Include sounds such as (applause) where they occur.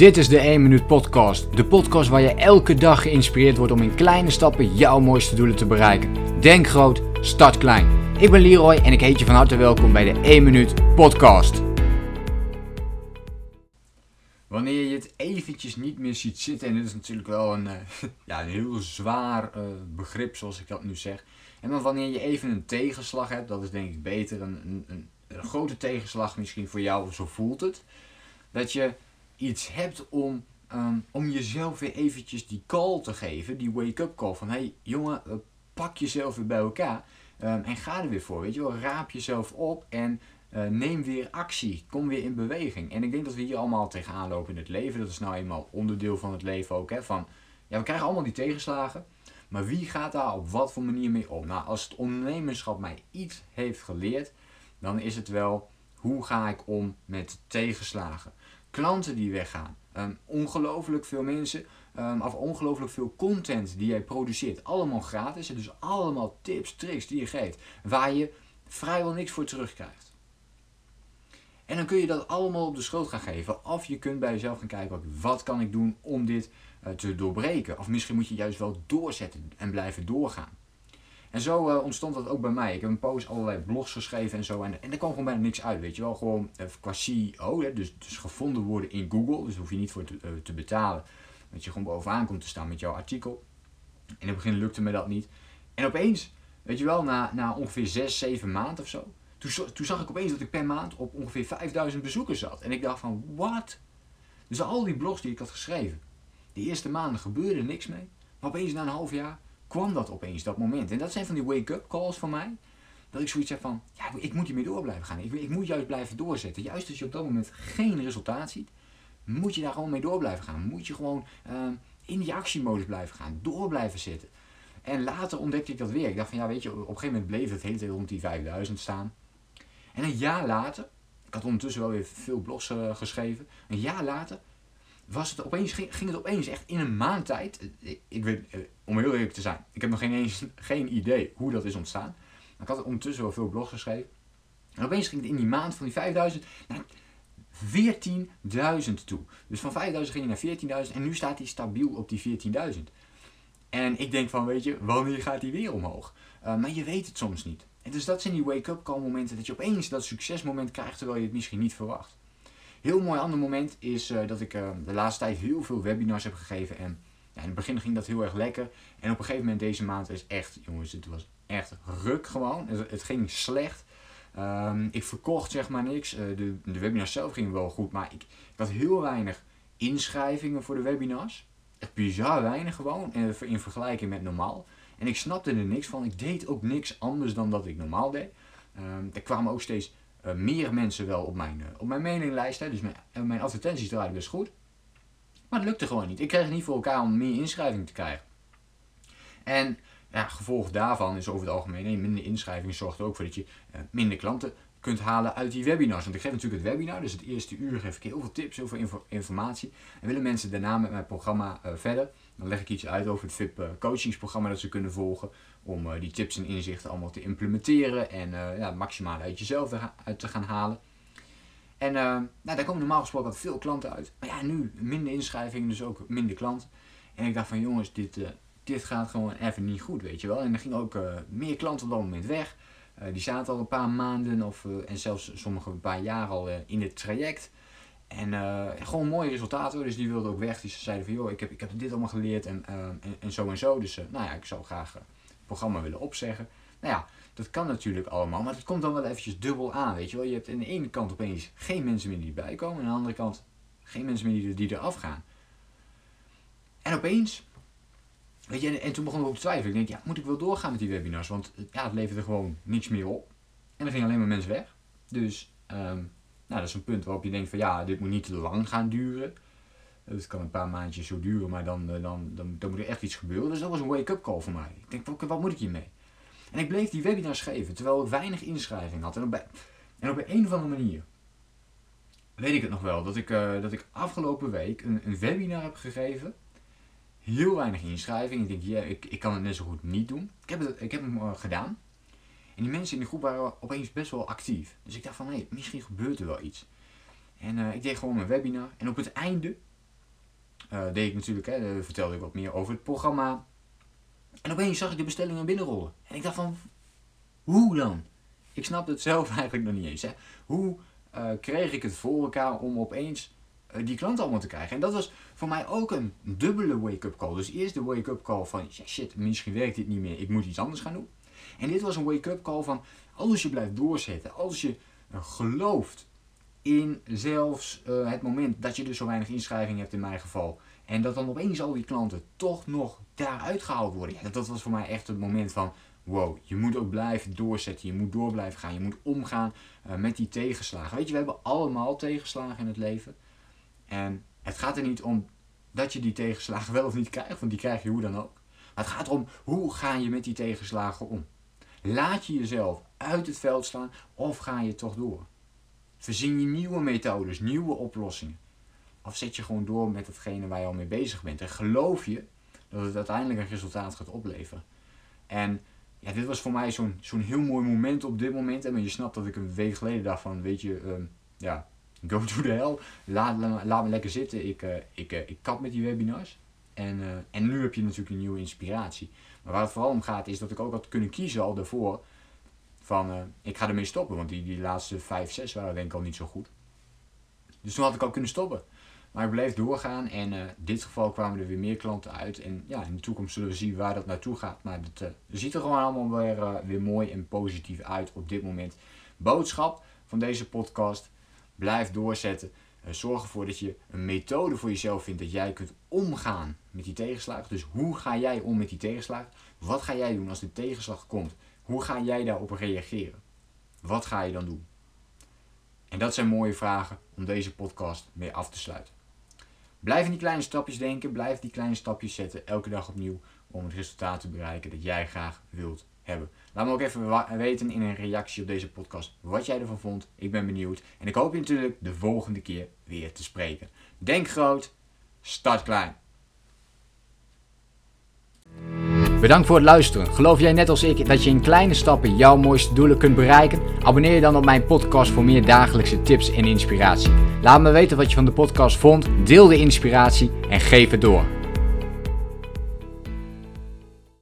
Dit is de 1 Minuut Podcast. De podcast waar je elke dag geïnspireerd wordt om in kleine stappen jouw mooiste doelen te bereiken. Denk groot, start klein. Ik ben Leroy en ik heet je van harte welkom bij de 1 Minuut Podcast. Wanneer je het eventjes niet meer ziet zitten, en dit is natuurlijk wel een, uh, (laughs) ja, een heel zwaar uh, begrip zoals ik dat nu zeg. En dan wanneer je even een tegenslag hebt, dat is denk ik beter, een, een, een grote tegenslag misschien voor jou, zo voelt het. Dat je iets hebt om, ehm, om jezelf weer eventjes die call te geven, die wake-up call van hey jongen, uh, pak jezelf weer bij elkaar um, en ga er weer voor, weet je wel, raap jezelf op en uh, neem weer actie, kom weer in beweging. En ik denk dat we hier allemaal tegenaan lopen in het leven, dat is nou eenmaal onderdeel van het leven ook, hè, van ja, we krijgen allemaal die tegenslagen, maar wie gaat daar op wat voor manier mee om? Nou, als het ondernemerschap mij iets heeft geleerd, dan is het wel hoe ga ik om met tegenslagen klanten die weggaan. Um, ongelooflijk veel mensen, um, of ongelooflijk veel content die jij produceert. Allemaal gratis. Dus allemaal tips, tricks die je geeft. Waar je vrijwel niks voor terugkrijgt. En dan kun je dat allemaal op de schoot gaan geven. Of je kunt bij jezelf gaan kijken, wat kan ik doen om dit uh, te doorbreken? Of misschien moet je juist wel doorzetten en blijven doorgaan. En zo uh, ontstond dat ook bij mij. Ik heb een post allerlei blogs geschreven en zo. En, en er kwam gewoon bijna niks uit, weet je wel. Gewoon uh, qua CEO, hè, dus, dus gevonden worden in Google. Dus hoef je niet voor te, uh, te betalen. Dat je gewoon bovenaan komt te staan met jouw artikel. In het begin lukte me dat niet. En opeens, weet je wel, na, na ongeveer 6, 7 maanden of zo. Toen, toen zag ik opeens dat ik per maand op ongeveer 5000 bezoekers zat. En ik dacht van, wat? Dus al die blogs die ik had geschreven. De eerste maanden gebeurde niks mee. Maar opeens na een half jaar kwam dat opeens, dat moment. En dat zijn van die wake-up calls van mij. Dat ik zoiets heb van, ja, ik moet hiermee door blijven gaan. Ik, ik moet juist blijven doorzetten. Juist als je op dat moment geen resultaat ziet, moet je daar gewoon mee door blijven gaan. Moet je gewoon uh, in die actiemodus blijven gaan. Door blijven zitten. En later ontdekte ik dat weer. Ik dacht van, ja, weet je, op een gegeven moment bleef het hele tijd rond die 5000 staan. En een jaar later, ik had ondertussen wel weer veel blogs uh, geschreven. Een jaar later was het opeens, ging, het opeens echt in een maand tijd. Ik, ik weet, eh, om heel eerlijk te zijn, ik heb nog geen, eens, geen idee hoe dat is ontstaan. Maar ik had ondertussen wel veel blogs geschreven. En opeens ging het in die maand van die 5000 naar 14.000 toe. Dus van 5000 ging je naar 14.000 en nu staat hij stabiel op die 14.000. En ik denk van, weet je, wanneer gaat hij weer omhoog? Uh, maar je weet het soms niet. En dus dat zijn die wake-up call momenten dat je opeens dat succesmoment krijgt terwijl je het misschien niet verwacht. Heel mooi ander moment is uh, dat ik uh, de laatste tijd heel veel webinars heb gegeven. En ja, in het begin ging dat heel erg lekker. En op een gegeven moment deze maand is echt, jongens, het was echt ruk gewoon. Het, ging slecht. Um, ik verkocht zeg maar niks. Uh, de, de webinars zelf gingen wel goed, maar ik, had heel weinig inschrijvingen voor de webinars. Echt bizar weinig gewoon, in vergelijking met normaal. En ik snapte er niks van. Ik deed ook niks anders dan dat ik normaal deed. Um, er kwamen ook steeds uh, meer mensen wel op mijn, uh, op mijn mailinglijst. Hè. Dus mijn, mijn advertenties draaiden best goed. Maar het lukte gewoon niet. Ik kreeg het niet voor elkaar om meer inschrijving te krijgen. En ja, gevolg daarvan is over het algemeen minder inschrijving zorgt er ook voor dat je minder klanten kunt halen uit die webinars. Want ik geef natuurlijk het webinar, dus het eerste uur geef ik heel veel tips, heel veel info informatie. En willen mensen daarna met mijn programma verder, dan leg ik iets uit over het VIP uh, coachingsprogramma dat ze kunnen volgen. Om uh, die tips en inzichten allemaal te implementeren en ja, maximaal uit jezelf uit te gaan halen. En nou, daar komen normaal gesproken veel klanten uit. Maar ja, nu minder inschrijvingen, dus ook minder klanten. En ik dacht van jongens, dit, dit gaat gewoon even niet goed, weet je wel. En er gingen ook meer klanten op dat moment weg. Die zaten al een paar maanden of, en zelfs sommige een paar jaar al in het traject. En gewoon mooie resultaten, dus die wilden ook weg. Die zeiden van, joh, ik heb, ik heb dit allemaal geleerd en, en, en, zo en zo. Dus nou ja, ik zou graag het programma willen opzeggen. Nou ja, dat kan natuurlijk allemaal, maar het komt dan wel eventjes dubbel aan, weet je wel. Je hebt aan de ene kant opeens geen mensen meer die erbij komen. En aan de andere kant geen mensen meer die, die eraf gaan. En opeens Weet je, en, toen begon ik ook te twijfelen. Ik denk, ja, moet ik wel doorgaan met die webinars? Want ja, het leverde gewoon niks meer op. En er gingen alleen maar mensen weg. Dus um, nou, dat is een punt waarop je denkt van ja, dit moet niet te lang gaan duren. Het kan een paar maandjes zo duren, maar dan, dan, dan, dan moet er echt iets gebeuren. Dus dat was een wake-up call voor mij. Ik denk, wat, wat moet ik hiermee? En ik bleef die webinars geven, terwijl ik weinig inschrijving had. En op, en op een of andere manier weet ik het nog wel, dat ik, uh, dat ik afgelopen week een, een webinar heb gegeven heel weinig inschrijving. Ik denk, ja, ik, ik kan het net zo goed niet doen. Ik heb, het, ik heb hem gedaan. En die mensen in de groep waren opeens best wel actief. Dus ik dacht van, hé, hey, misschien gebeurt er wel iets. En uh, ik deed gewoon mijn webinar. En op het einde uh, deed ik natuurlijk, hè, vertelde ik wat meer over het programma. En opeens zag ik de bestellingen binnenrollen. En ik dacht van, hoe dan? Ik snapte het zelf (laughs) eigenlijk nog niet eens. Hè. Hoe uh, kreeg ik het voor elkaar om opeens die klanten allemaal te krijgen? En dat was voor mij ook een dubbele wake-up call. Dus eerst de wake-up call van, shit, misschien werkt dit niet meer, ik moet iets anders gaan doen. En dit was een wake-up call van, als je blijft doorzetten, als je uh, gelooft in zelfs het moment dat je dus zo weinig inschrijving hebt in mijn geval. En dat dan opeens al die klanten toch nog daaruit gehaald worden. Ja, dat, was voor mij echt het moment van, wow, je moet ook blijven doorzetten. Je moet door blijven gaan. Je moet omgaan uh, met die tegenslagen. Weet je, we hebben allemaal tegenslagen in het leven. En het gaat er niet om dat je die tegenslagen wel of niet krijgt, want die krijg je hoe dan ook. Het gaat erom hoe ga je met die tegenslagen om. Laat je jezelf uit het veld slaan of ga je toch door? Verzin je nieuwe methodes, nieuwe oplossingen. Of zet je gewoon door met hetgene waar je al mee bezig bent. En geloof je dat het uiteindelijk een resultaat gaat opleveren. En ja, dit was voor mij zo'n heel mooi moment op dit moment. En je snapt dat ik een week geleden dacht van, weet je, um, ja, go to the hell. Laat, laat me lekker zitten. Ik, uh, ik, uh, ik kap met die webinars. En, uh, en nu heb je natuurlijk een nieuwe inspiratie. Maar waar het vooral om gaat is dat ik ook had kunnen kiezen al daarvoor. Van, ik ga ermee stoppen. Want die, die laatste 5, 6 waren denk ik al niet zo goed. Dus toen had ik al kunnen stoppen. Maar ik bleef doorgaan en uh, in dit geval kwamen er weer meer klanten uit. En ja, in de toekomst zullen we zien waar dat naartoe gaat. Maar het uh, ziet er gewoon allemaal weer, weer mooi en positief uit op dit moment. Boodschap van deze podcast. Blijf doorzetten. Zorg ervoor dat je een methode voor jezelf vindt dat jij kunt omgaan met die tegenslag. Dus hoe ga jij om met die tegenslag? Wat ga jij doen als de tegenslag komt? Hoe ga jij daarop reageren? Wat ga je dan doen? En dat zijn mooie vragen om deze podcast mee af te sluiten. Blijf in die kleine stapjes denken, blijf die kleine stapjes zetten, elke dag opnieuw, om het resultaat te bereiken dat jij graag wilt hebben. Laat me ook even weten in een reactie op deze podcast wat jij ervan vond. Ik ben benieuwd en ik hoop je natuurlijk de volgende keer weer te spreken. Denk groot, start klein. Bedankt voor het luisteren. Geloof jij net als ik dat je in kleine stappen jouw mooiste doelen kunt bereiken? Abonneer je dan op mijn podcast voor meer dagelijkse tips en inspiratie. Laat me weten wat je van de podcast vond, deel de inspiratie en geef het door.